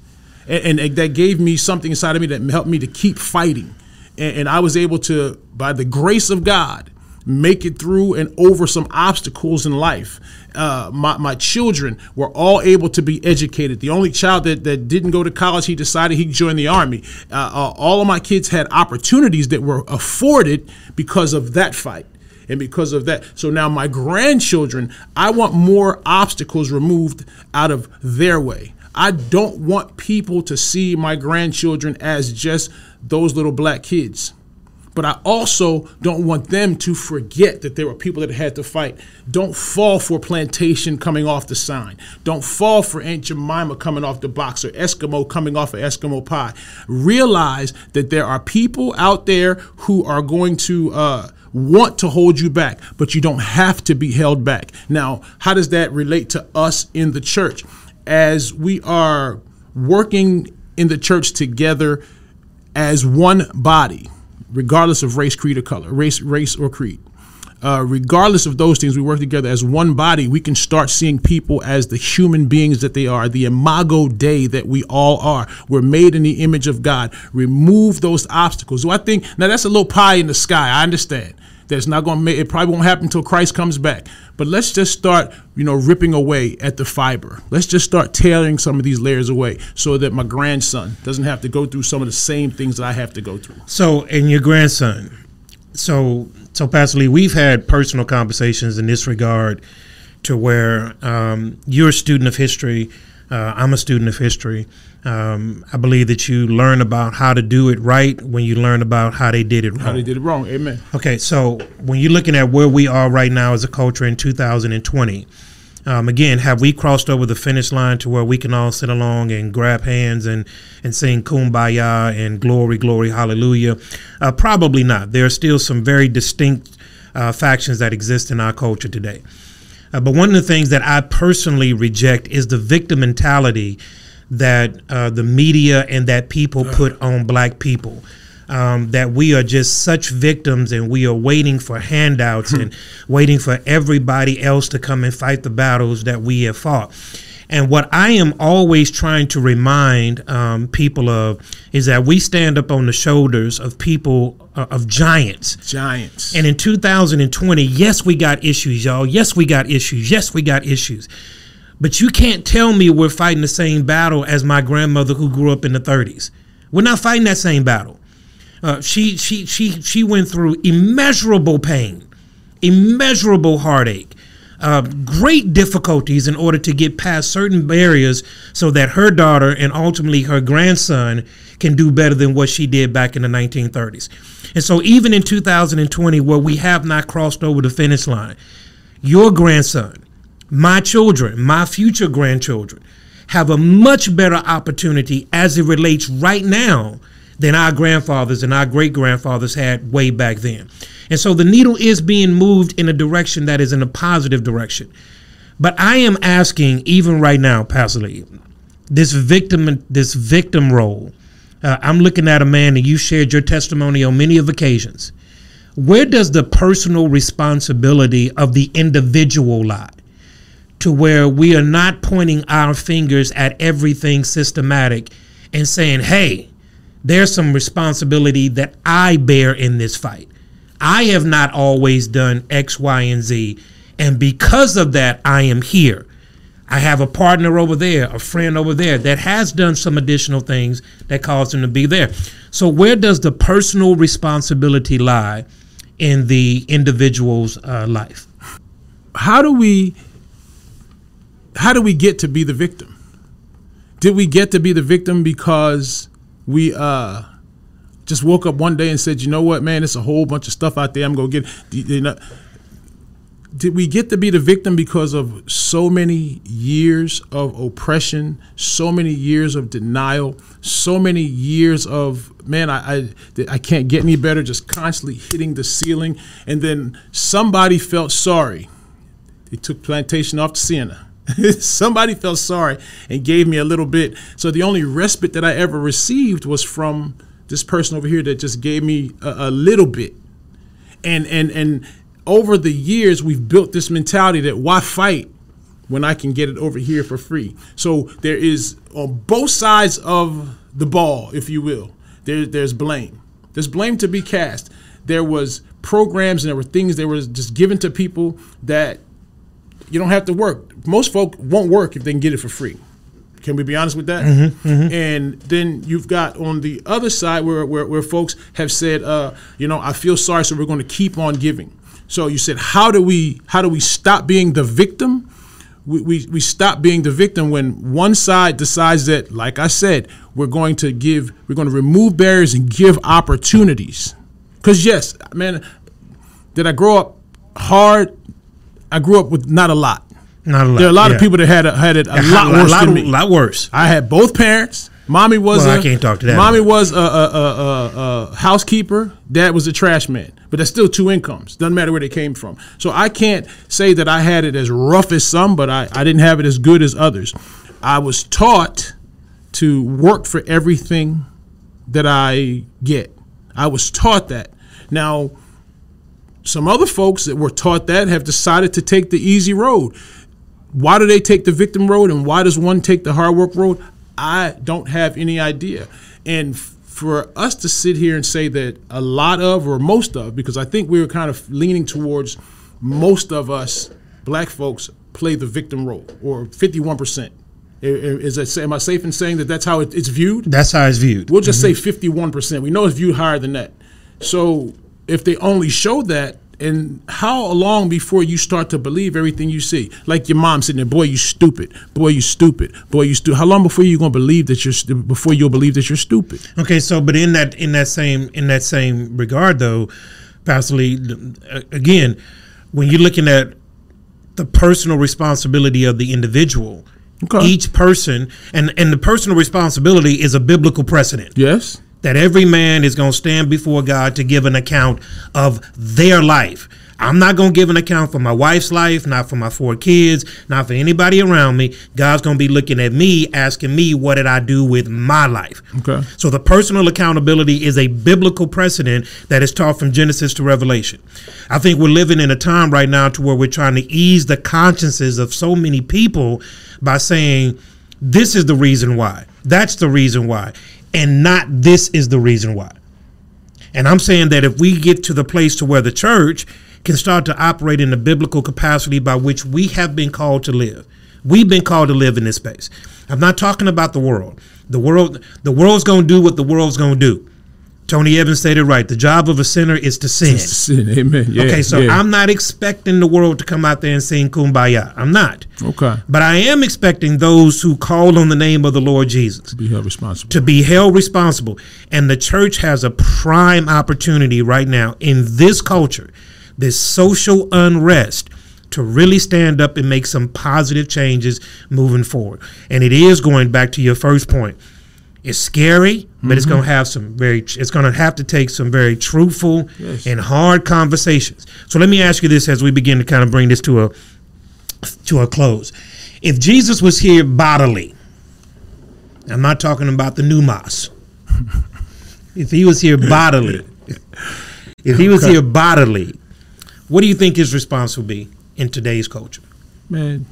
And, and that gave me something inside of me that helped me to keep fighting. And, and I was able to, by the grace of God, make it through and over some obstacles in life. Uh, my, my children were all able to be educated. The only child that, that didn't go to college, he decided he'd join the army. Uh, uh, all of my kids had opportunities that were afforded because of that fight and because of that. So now my grandchildren, I want more obstacles removed out of their way. I don't want people to see my grandchildren as just those little black kids but I also don't want them to forget that there were people that had to fight. Don't fall for plantation coming off the sign. Don't fall for Aunt Jemima coming off the box or Eskimo coming off of Eskimo pie. Realize that there are people out there who are going to uh, want to hold you back, but you don't have to be held back. Now, how does that relate to us in the church? As we are working in the church together as one body, regardless of race, creed, or color, race, race or creed. Uh, regardless of those things, we work together as one body. We can start seeing people as the human beings that they are, the imago Dei that we all are. We're made in the image of God. Remove those obstacles. So I think now that's a little pie in the sky. I understand that's not going to make it probably won't happen until Christ comes back. But let's just start, you know, ripping away at the fiber. Let's just start tearing some of these layers away so that my grandson doesn't have to go through some of the same things that I have to go through. So, and your grandson, so so Pastor Lee, we've had personal conversations in this regard to where um, you're a student of history, uh, I'm a student of history. Um, I believe that you learn about how to do it right when you learn about how they did it wrong. How they did it wrong. Amen. Okay, so when you're looking at where we are right now as a culture in 2020, um, again, have we crossed over the finish line to where we can all sit along and grab hands and, and sing kumbaya and glory, glory, hallelujah? Uh, probably not. There are still some very distinct uh, factions that exist in our culture today. Uh, but one of the things that I personally reject is the victim mentality that uh, the media and that people put on black people. Um, that we are just such victims and we are waiting for handouts and waiting for everybody else to come and fight the battles that we have fought. And what I am always trying to remind um, people of is that we stand up on the shoulders of people, uh, of giants. Giants. And in 2020, yes, we got issues, y'all. Yes, we got issues. Yes, we got issues. But you can't tell me we're fighting the same battle as my grandmother who grew up in the 30s. We're not fighting that same battle. Uh, she she she she went through immeasurable pain, immeasurable heartache, uh, great difficulties in order to get past certain barriers, so that her daughter and ultimately her grandson can do better than what she did back in the 1930s. And so, even in 2020, where we have not crossed over the finish line, your grandson my children, my future grandchildren, have a much better opportunity as it relates right now than our grandfathers and our great grandfathers had way back then. And so the needle is being moved in a direction that is in a positive direction. But I am asking, even right now, Pastor Lee, this victim, this victim role. Uh, I'm looking at a man, and you shared your testimony on many of occasions. Where does the personal responsibility of the individual lie? To where we are not pointing our fingers at everything systematic and saying, hey, there's some responsibility that I bear in this fight. I have not always done X, Y, and Z. And because of that, I am here. I have a partner over there, a friend over there that has done some additional things that caused him to be there. So, where does the personal responsibility lie in the individual's uh, life? How do we how do we get to be the victim? Did we get to be the victim because we uh, just woke up one day and said, you know what, man, it's a whole bunch of stuff out there. I'm gonna get. You know, did we get to be the victim because of so many years of oppression, so many years of denial, so many years of man, I, I I can't get any better, just constantly hitting the ceiling, and then somebody felt sorry. They took plantation off to Siena. somebody felt sorry and gave me a little bit. So the only respite that I ever received was from this person over here that just gave me a, a little bit. And and and over the years, we've built this mentality that why fight when I can get it over here for free? So there is on both sides of the ball, if you will, there, there's blame. There's blame to be cast. There was programs and there were things that were just given to people that you don't have to work. Most folk won't work if they can get it for free. Can we be honest with that? Mm-hmm, mm-hmm. And then you've got on the other side where, where, where folks have said, uh, you know, I feel sorry, so we're going to keep on giving. So you said, how do we how do we stop being the victim? We, we, we stop being the victim when one side decides that, like I said, we're going to give, we're going to remove barriers and give opportunities. Because yes, man, did I grow up hard? I grew up with not a lot. Not a lot. There are a lot yeah. of people that had a, had it a lot worse lot, than me. A lot worse. I had both parents. Mommy was Well, a, I can't talk to that. Mommy was a, a, a, a, a housekeeper. Dad was a trash man. But that's still two incomes. Doesn't matter where they came from. So I can't say that I had it as rough as some, but I, I didn't have it as good as others. I was taught to work for everything that I get. I was taught that. Now, some other folks that were taught that have decided to take the easy road. Why do they take the victim road and why does one take the hard work road? I don't have any idea. And for us to sit here and say that a lot of or most of, because I think we were kind of leaning towards most of us black folks play the victim role or 51%. Is that, am I safe in saying that that's how it's viewed? That's how it's viewed. We'll just mm-hmm. say 51%. We know it's viewed higher than that. So if they only show that, and how long before you start to believe everything you see? Like your mom sitting there, boy, you stupid. Boy, you stupid. Boy, you stupid. How long before you gonna believe that you're before you'll believe that you're stupid? Okay, so but in that in that same in that same regard though, Pastor Lee, uh, again, when you're looking at the personal responsibility of the individual, Okay. each person and and the personal responsibility is a biblical precedent. Yes. That every man is going to stand before God to give an account of their life. I'm not going to give an account for my wife's life, not for my four kids, not for anybody around me. God's going to be looking at me, asking me, what did I do with my life? Okay. So the personal accountability is a biblical precedent that is taught from Genesis to Revelation. I think we're living in a time right now to where we're trying to ease the consciences of so many people by saying, this is the reason why. That's the reason why and not this is the reason why. And I'm saying that if we get to the place to where the church can start to operate in the biblical capacity by which we have been called to live. We've been called to live in this space. I'm not talking about the world. The world the world's going to do what the world's going to do. Tony Evans stated right. The job of a sinner is to sin. Sin. Amen. Yeah, okay, so yeah. I'm not expecting the world to come out there and sing kumbaya. I'm not. Okay. But I am expecting those who call on the name of the Lord Jesus to Be held responsible. to be held responsible. And the church has a prime opportunity right now in this culture, this social unrest, to really stand up and make some positive changes moving forward. And it is going back to your first point. It's scary, but it's going to mm-hmm. have some very. It's going to have to take some very truthful Yes. and hard conversations. So let me ask you this as we begin to kind of bring this to a to a close. If Jesus was here bodily, I'm not talking about the pneumos. if he was here bodily, if he was here bodily, what do you think his response would be in today's culture? Man.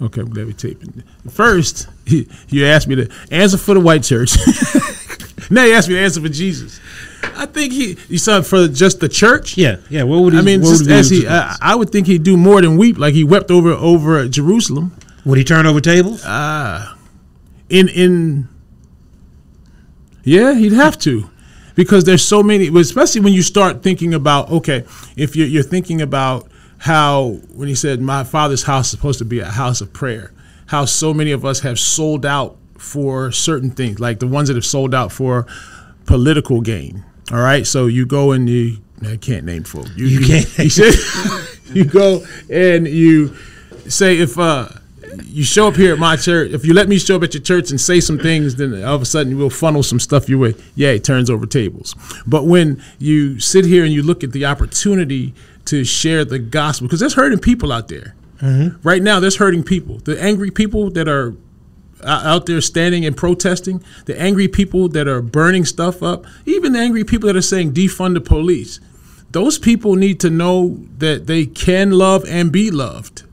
Okay, let me tape it. First, you asked me to answer for the white church. now you asked me to answer for Jesus. I think he you said for just the church. Yeah, yeah. What would he? I mean, just would as he, I. I would think he'd do more than weep, like he wept over over Jerusalem. would he turn over tables? Ah. In in yeah he'd have to because there's so many especially when you start thinking about okay if you're, you're thinking about how when he said my father's house is supposed to be a house of prayer how so many of us have sold out for certain things like the ones that have sold out for political gain all right so you go and you I can't name folk. You, You can't. He said, you go and you say if uh, you show up here at my church, if you let me show up at your church and say some things, then all of a sudden we'll funnel some stuff your way. Yeah, it turns over tables. But when you sit here and you look at the opportunity to share the gospel, because there's hurting people out there. Mm-hmm. Right now, there's hurting people. The angry people that are out there standing and protesting, the angry people that are burning stuff up, even the angry people that are saying defund the police. Those people need to know that they can love and be loved.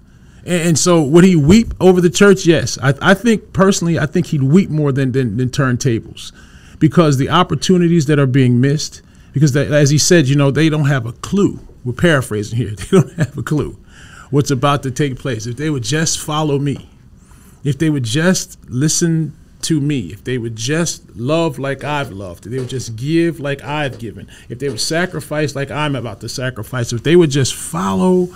And, so, would he weep over the church? Yes. I, I think personally, I think he'd weep more than, than, than turn tables because the opportunities that are being missed, because they, as he said, you know, they don't have a clue. We're paraphrasing here. They don't have a clue what's about to take place. If they would just follow me, if they would just listen to me, if they would just love like I've loved, if they would just give like I've given, if they would sacrifice like I'm about to sacrifice, if they would just follow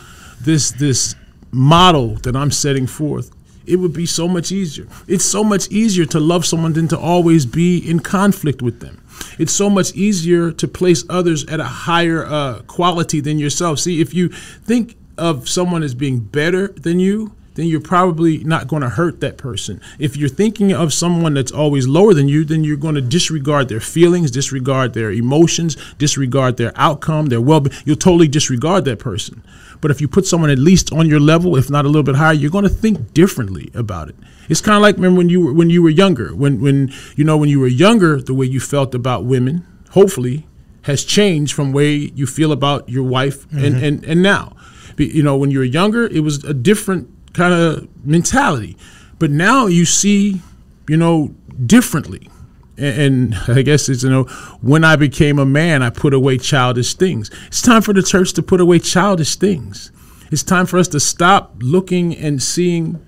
this this model that I'm setting forth, it would be so much easier. It's so much easier to love someone than to always be in conflict with them. It's so much easier to place others at a higher uh, quality than yourself. See, if you think of someone as being better than you, then you're probably not going to hurt that person. If you're thinking of someone that's always lower than you, then you're going to disregard their feelings, disregard their emotions, disregard their outcome, their well being. You'll totally disregard that person. But if you put someone at least on your level, if not a little bit higher, you're going to think differently about it. It's kind of like remember when you were when you were younger, when when you know when you were younger, the way you felt about women, hopefully, has changed from way you feel about your wife mm-hmm. and, and and now. You know, when you were younger, it was a different kind of mentality, but now you see, you know, differently and I guess it's you know when I became a man, I put away childish things. It's time for the church to put away childish things. It's time for us to stop looking and seeing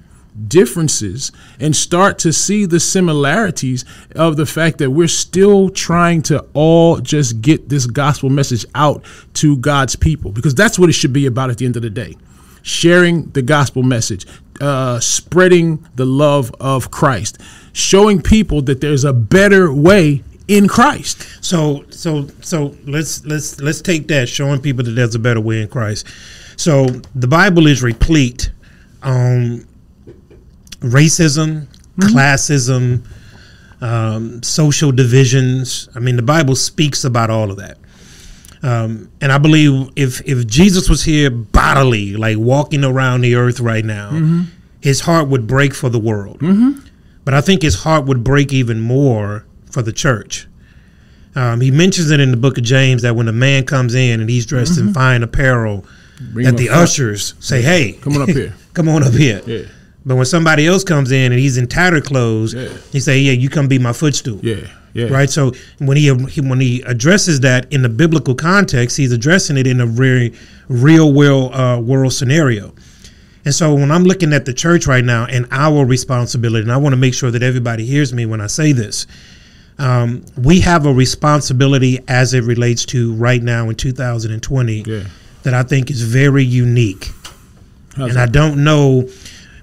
differences and start to see the similarities of the fact that we're still trying to all just get this gospel message out to God's people because that's what it should be about at the end of the day. Sharing the gospel message, uh, spreading the love of Christ showing people that there's a better way in Christ. So so so let's let's let's take that showing people that there's a better way in Christ. So the Bible is replete on racism, mm-hmm. classism, um, social divisions. I mean, the Bible speaks about all of that. Um, and I believe if if Jesus was here bodily, like walking around the earth right now, mm-hmm. his heart would break for the world. Mm-hmm. But I think his heart would break even more for the church. Um, he mentions it in the book of James that when a man comes in and he's dressed mm-hmm. in fine apparel, Bring that the ushers say, "Hey, come on up here, come on up here." Yeah. But when somebody else comes in and he's in tattered clothes, yeah. he say, "Yeah, you come be my footstool." Yeah, yeah. Right. So when he, he, when he addresses that in the biblical context, he's addressing it in a very real world uh, world scenario. And so when I'm looking at the church right now and our responsibility, and I want to make sure that everybody hears me when I say this, um, we have a responsibility as it relates to right now in 2020 yeah. that I think is very unique. How's and? I don't know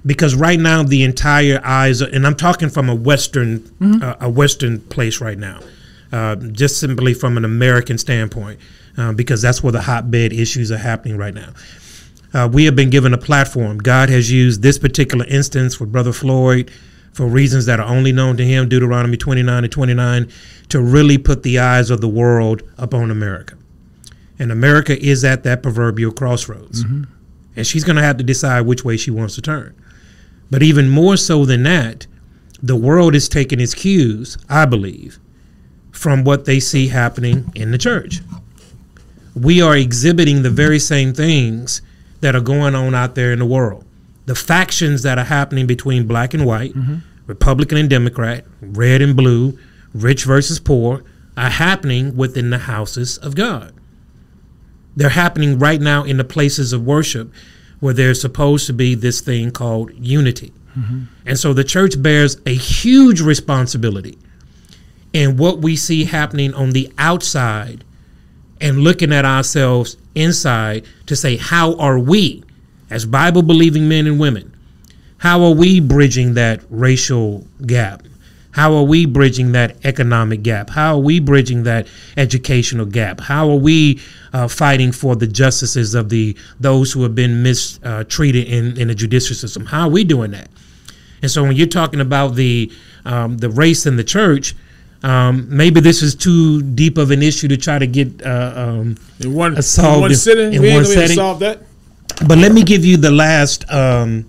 because right now the entire eyes, are, and I'm talking from a Western, mm-hmm. uh, a Western place right now, uh, just simply from an American standpoint, uh, because that's where the hotbed issues are happening right now. Uh, we have been given a platform. God has used this particular instance with Brother Floyd for reasons that are only known to him, Deuteronomy 29 and 29, to really put the eyes of the world upon America. And America is at that proverbial crossroads. Mm-hmm. And she's going to have to decide which way she wants to turn. But even more so than that, the world is taking its cues, I believe, from what they see happening in the church. We are exhibiting the very same things that are going on out there in the world. The factions that are happening between black and white, mm-hmm. Republican and Democrat, red and blue, rich versus poor, are happening within the houses of God. They're happening right now in the places of worship where there's supposed to be this thing called unity. Mm-hmm. And so the church bears a huge responsibility in what we see happening on the outside and looking at ourselves inside to say, how are we, as Bible believing men and women, how are we bridging that racial gap? How are we bridging that economic gap? How are we bridging that educational gap? How are we uh, fighting for the justices of the those who have been mistreated in, in the judicial system? How are we doing that? And so when you're talking about the um, the race in the church, um, maybe this is too deep of an issue to try to get uh, um, In one, in solved one in- sitting, in we one gonna be able to setting. solve that. But let me give you the last. Um,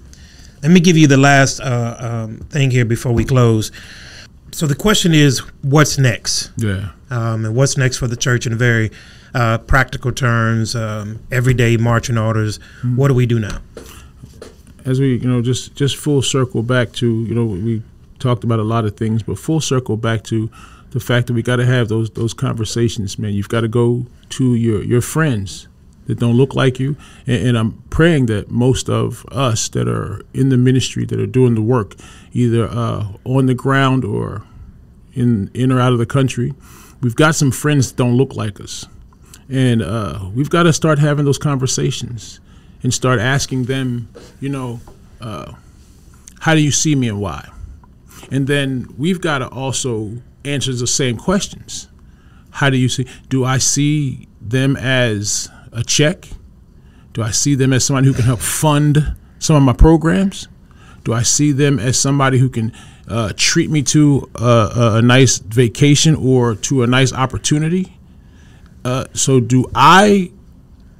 let me give you the last uh, um, thing here before we close. So the question is, what's next? Yeah. Um, and what's next for the church in very uh, practical terms, um, everyday marching orders? What do we do now? as we you know just just full circle back to you know we talked about a lot of things but full circle back to the fact that we got to have those those conversations man you've got to go to your your friends that don't look like you and, and i'm praying that most of us that are in the ministry that are doing the work either uh, on the ground or in in or out of the country we've got some friends that don't look like us and uh, we've got to start having those conversations and start asking them, you know, uh, how do you see me and why? And then we've got to also answer the same questions. How do you see? Do I see them as a check? Do I see them as somebody who can help fund some of my programs? Do I see them as somebody who can uh, treat me to a, a, nice vacation or to a nice opportunity? Uh, so do I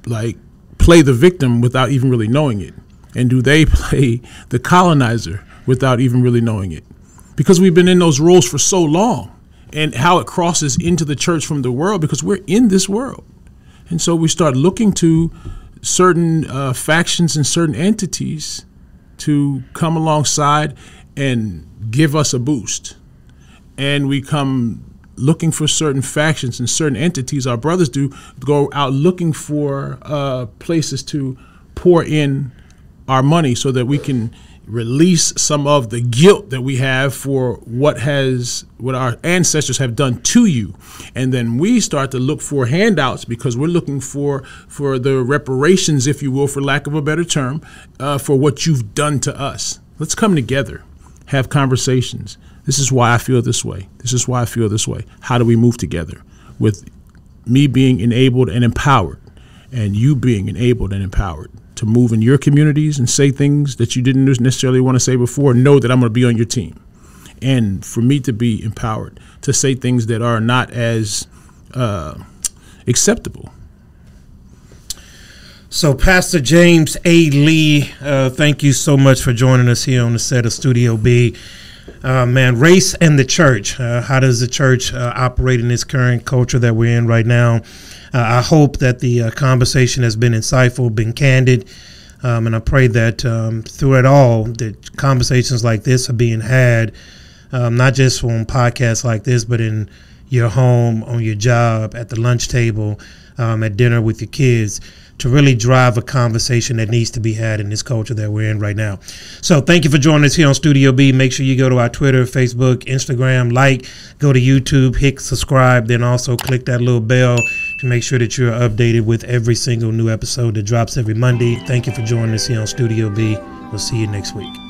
like play the victim without even really knowing it? And do they play the colonizer without even really knowing it? Because we've been in those roles for so long and how it crosses into the church from the world because we're in this world. And so we start looking to certain uh, factions and certain entities to come alongside and give us a boost. And we come looking for certain factions and certain entities, our brothers do, go out looking for uh, places to pour in our money so that we can release some of the guilt that we have for what has what our ancestors have done to you. And then we start to look for handouts because we're looking for for the reparations if you will for lack of a better term uh, for what you've done to us. Let's come together have conversations. This is why i feel this way. This is why i feel this way. How do we move together? With me being enabled and empowered and you being enabled and empowered to move in your communities and say things that you didn't necessarily want to say before know that i'm going to be on your team and for me to be empowered to say things that are not as uh, acceptable So, Pastor James A. Lee, uh, thank you so much for joining us here on the set of Studio B. Uh, man, race and the church. Uh, how does the church uh, operate in this current culture that we're in right now? Uh, I hope that the uh, conversation has been insightful, been candid, um, and I pray that um, through it all, that conversations like this are being had, um, not just on podcasts like this, but in your home, on your job, at the lunch table, um, at dinner with your kids to really drive a conversation that needs to be had in this culture that we're in right now. So thank you for joining us here on Studio B. Make sure you go to our Twitter, Facebook, Instagram, like, go to YouTube, hit subscribe, then also click that little bell to make sure that you're updated with every single new episode that drops every Monday. Thank you for joining us here on Studio B. We'll see you next week.